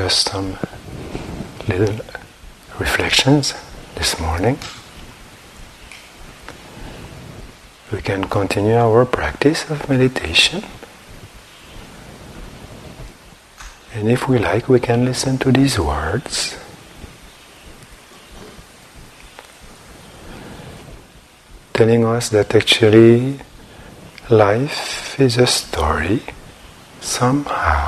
just some little reflections this morning. We can continue our practice of meditation. And if we like, we can listen to these words. Telling us that actually life is a story somehow.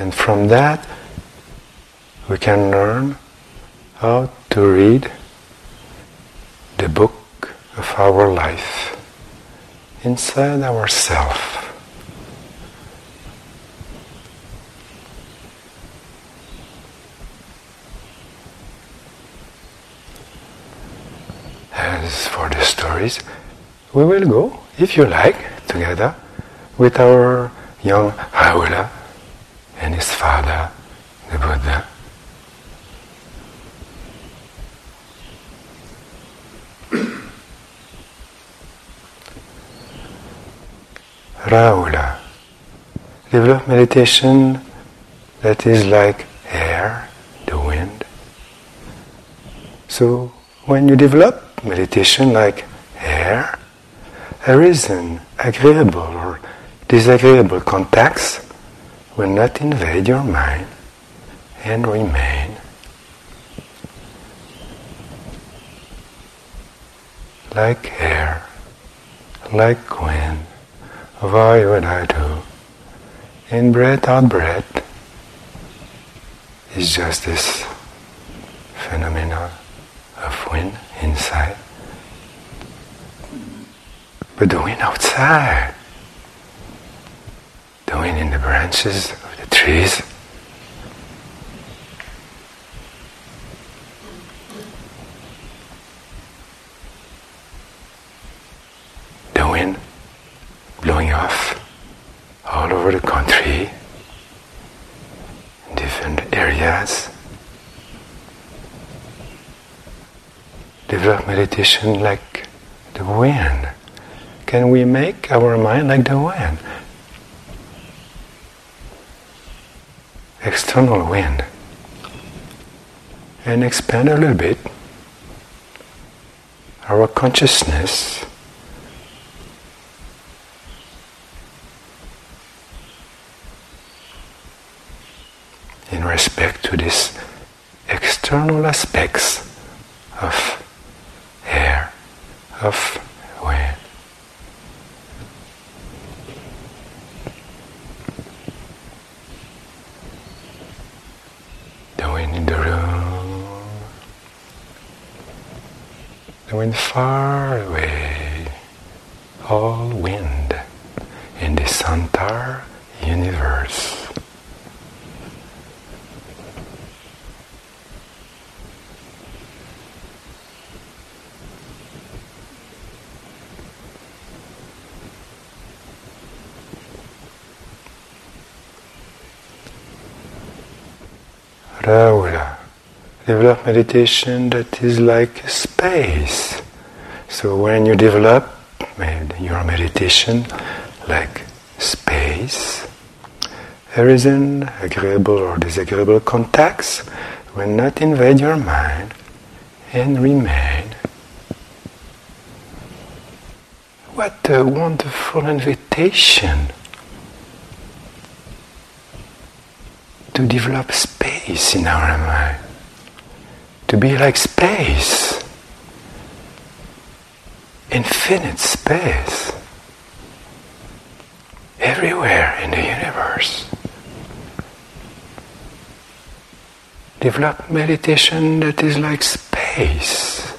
And from that, we can learn how to read the book of our life inside ourself. As for the stories, we will go, if you like, together with our young Rahula and his father, the Buddha. Rahula. Develop meditation that is like air, the wind. So when you develop meditation like air, there is an agreeable or disagreeable contacts will not invade your mind and remain. Like air, like wind. Why would I do? In breath, out breath is just this phenomenon of wind inside. But the wind outside, wind in the branches of the trees, the wind blowing off all over the country, different areas. Develop meditation like the wind. Can we make our mind like the wind? External wind. And expand a little bit our consciousness in respect to these external aspects of air, of wind. The wind in the room, the wind far away, all wind in this entire universe. Rahula. Develop meditation that is like space. So when you develop your meditation like space, there is an agreeable or disagreeable contacts will not invade your mind and remain. What a wonderful invitation to develop space in our mind, to be like space, infinite space, everywhere in the universe. Develop meditation that is like space,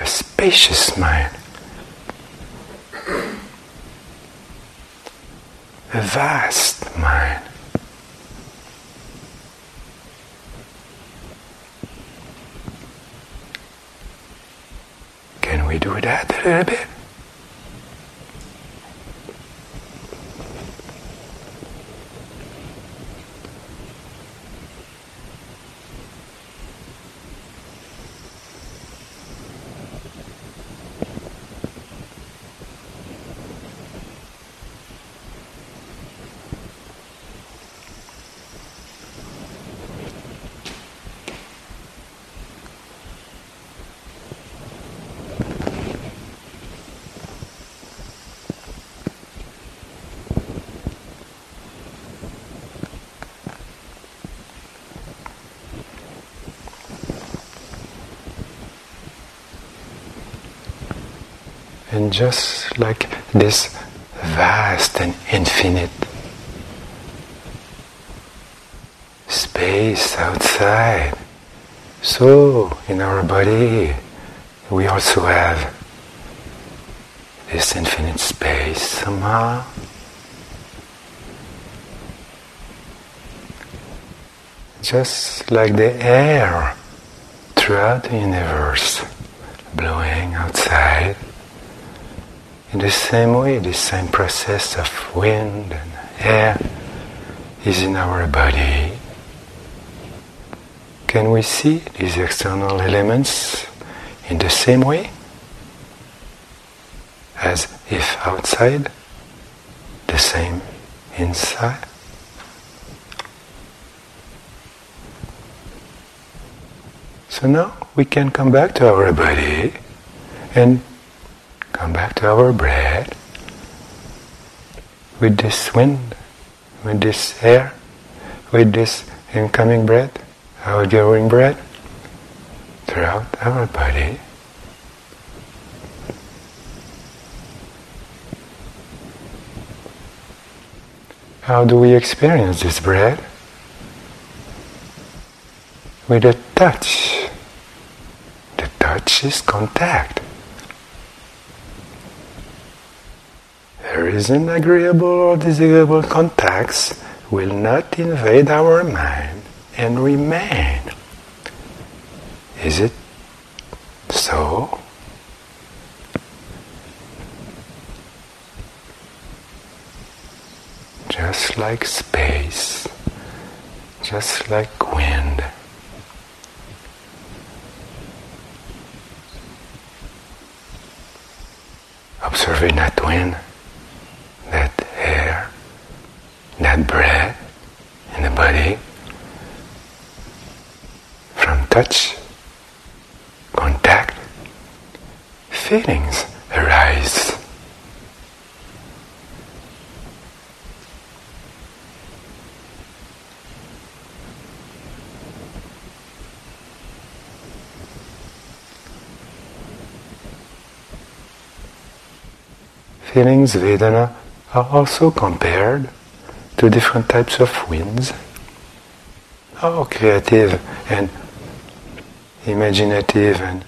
a spacious mind. A vast mind. Can we do that a bit? And just like this vast and infinite space outside, so in our body we also have this infinite space somehow. Just like the air throughout the universe blowing outside. In the same way, the same process of wind and air is in our body. Can we see these external elements in the same way? As if outside, the same inside? So now we can come back to our body and come back to our breath with this wind, with this air, with this incoming breath, outgoing breath throughout our body. How do we experience this breath? With a touch. The touch is contact. An agreeable or disagreeable contacts will not invade our mind and remain. Is it so? Just like space, just like wind. Observing that wind, that air, that breath in the body, from touch, contact, feelings arise. Feelings, Vedana, are also compared to different types of winds. How creative and imaginative and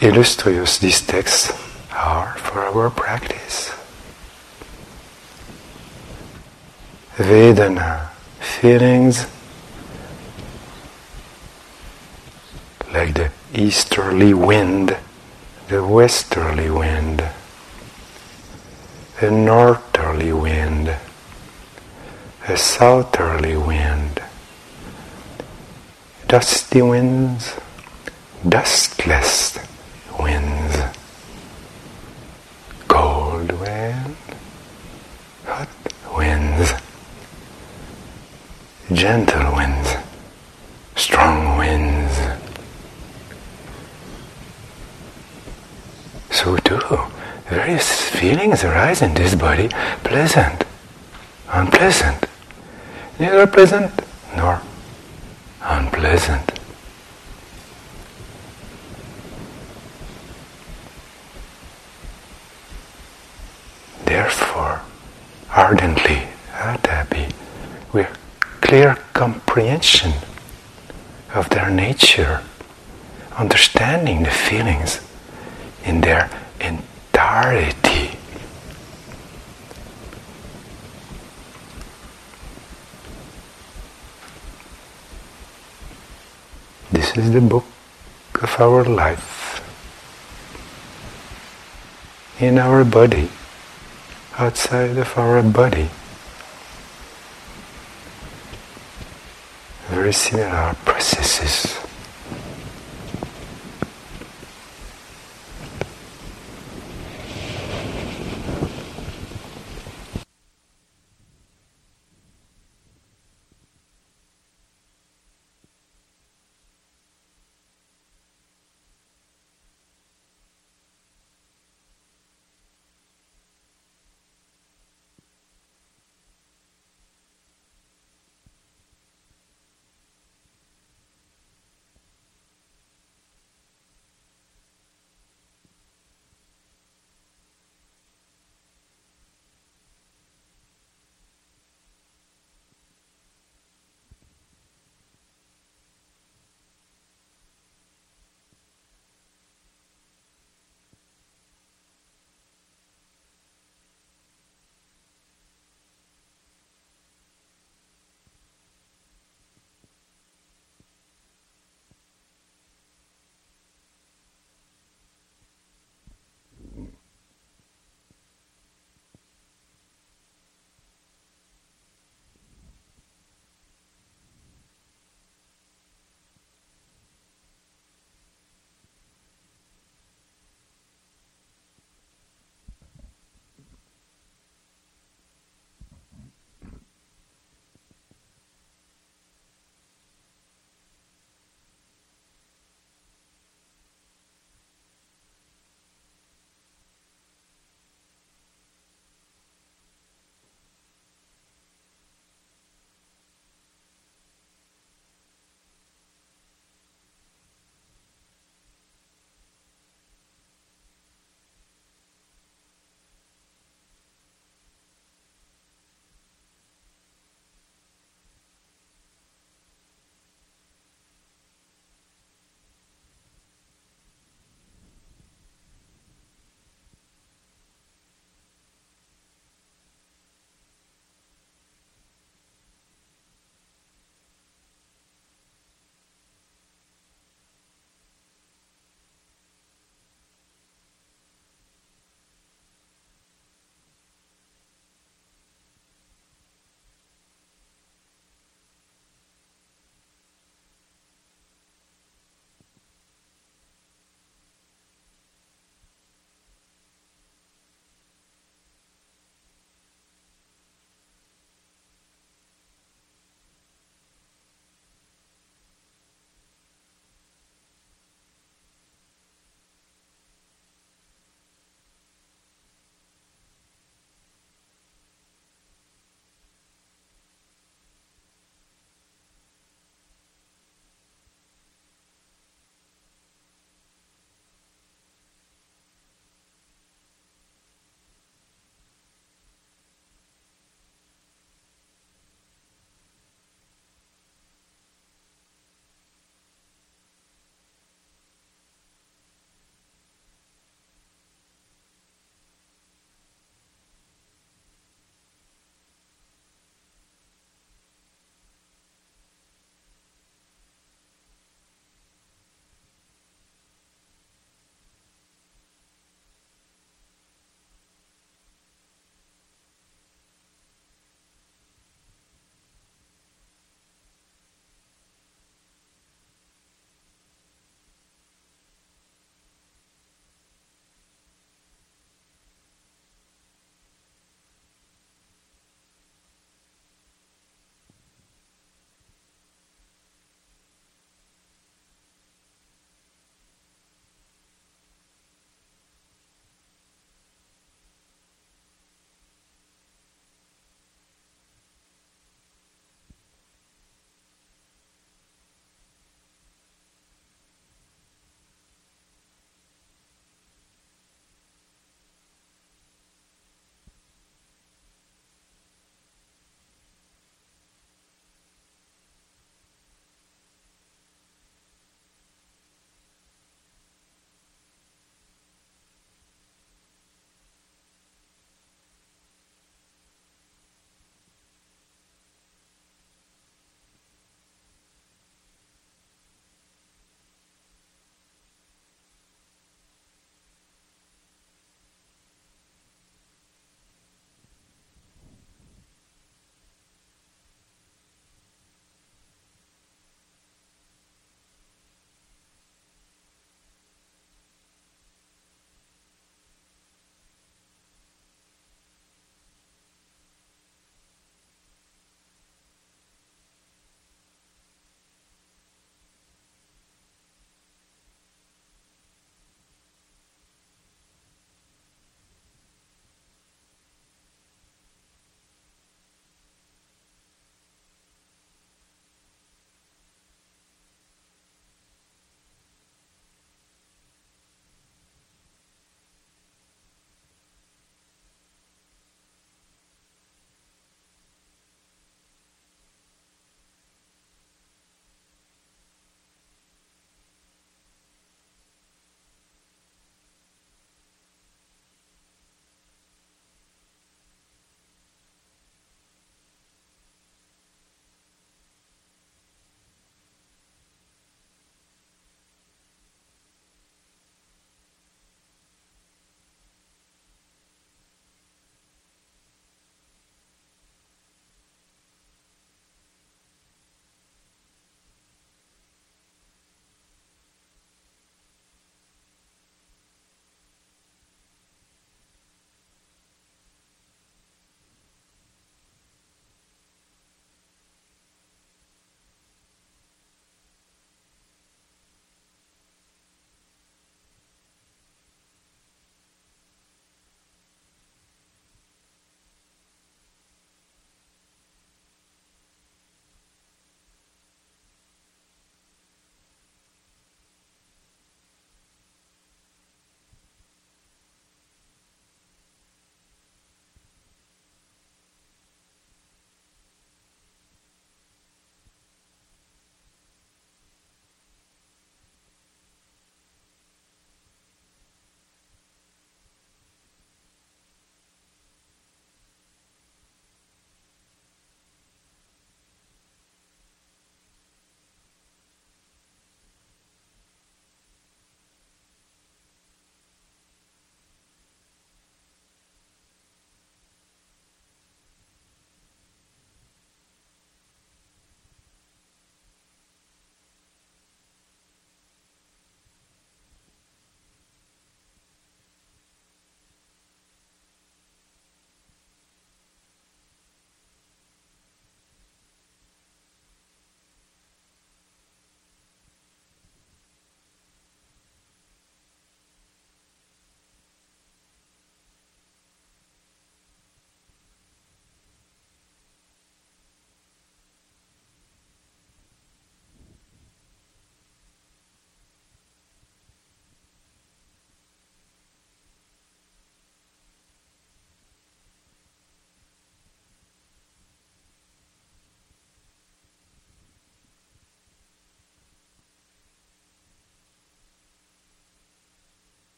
illustrious these texts are for our practice. Vedana, feelings like the easterly wind, the westerly wind a northerly wind, a southerly wind, dusty winds, dustless winds, cold wind, hot winds, gentle winds, strong winds. So too various feelings arise in this body pleasant, unpleasant, neither pleasant nor unpleasant. Clear comprehension of their nature, understanding the feelings in their entirety. This is the book of our life. In our body, outside of our body. Very similar processes.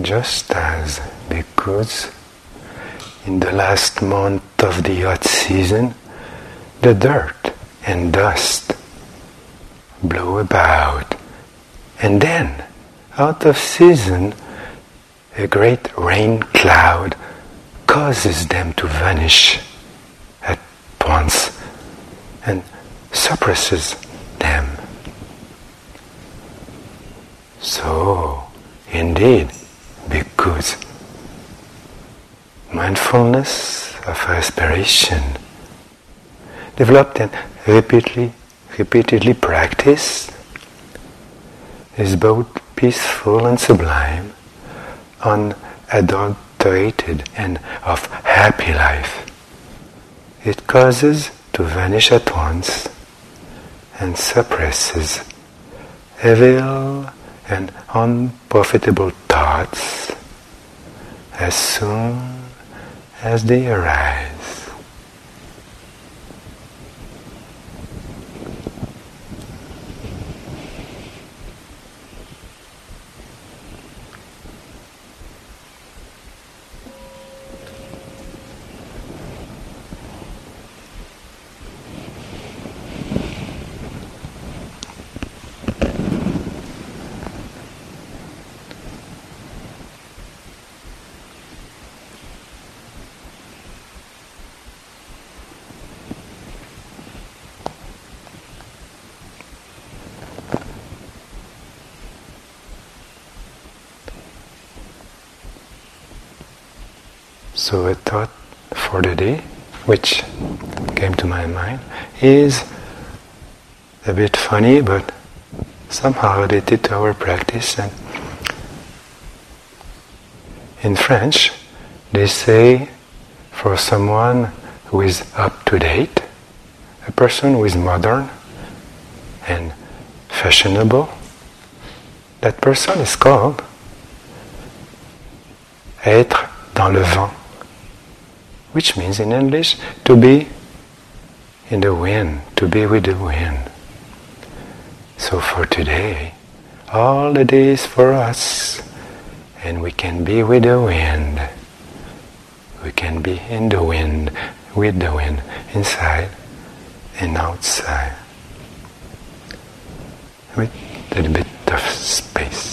Just as because in the last month of the hot season, the dirt and dust blow about, and then, out of season, a great rain cloud causes them to vanish at once and suppresses them. So, indeed, because mindfulness of respiration developed and repeatedly, repeatedly practiced is both peaceful and sublime, unadulterated and of happy life. It causes to vanish at once and suppresses evil and unprofitable thoughts as soon as they arise. So a thought for the day, which came to my mind, is a bit funny, but somehow related to our practice. And in French, they say for someone who is up to date, a person who is modern and fashionable, that person is called être dans le vent which means in English to be in the wind, to be with the wind. So for today, all the days for us, and we can be with the wind. We can be in the wind, with the wind, inside and outside, with a little bit of space.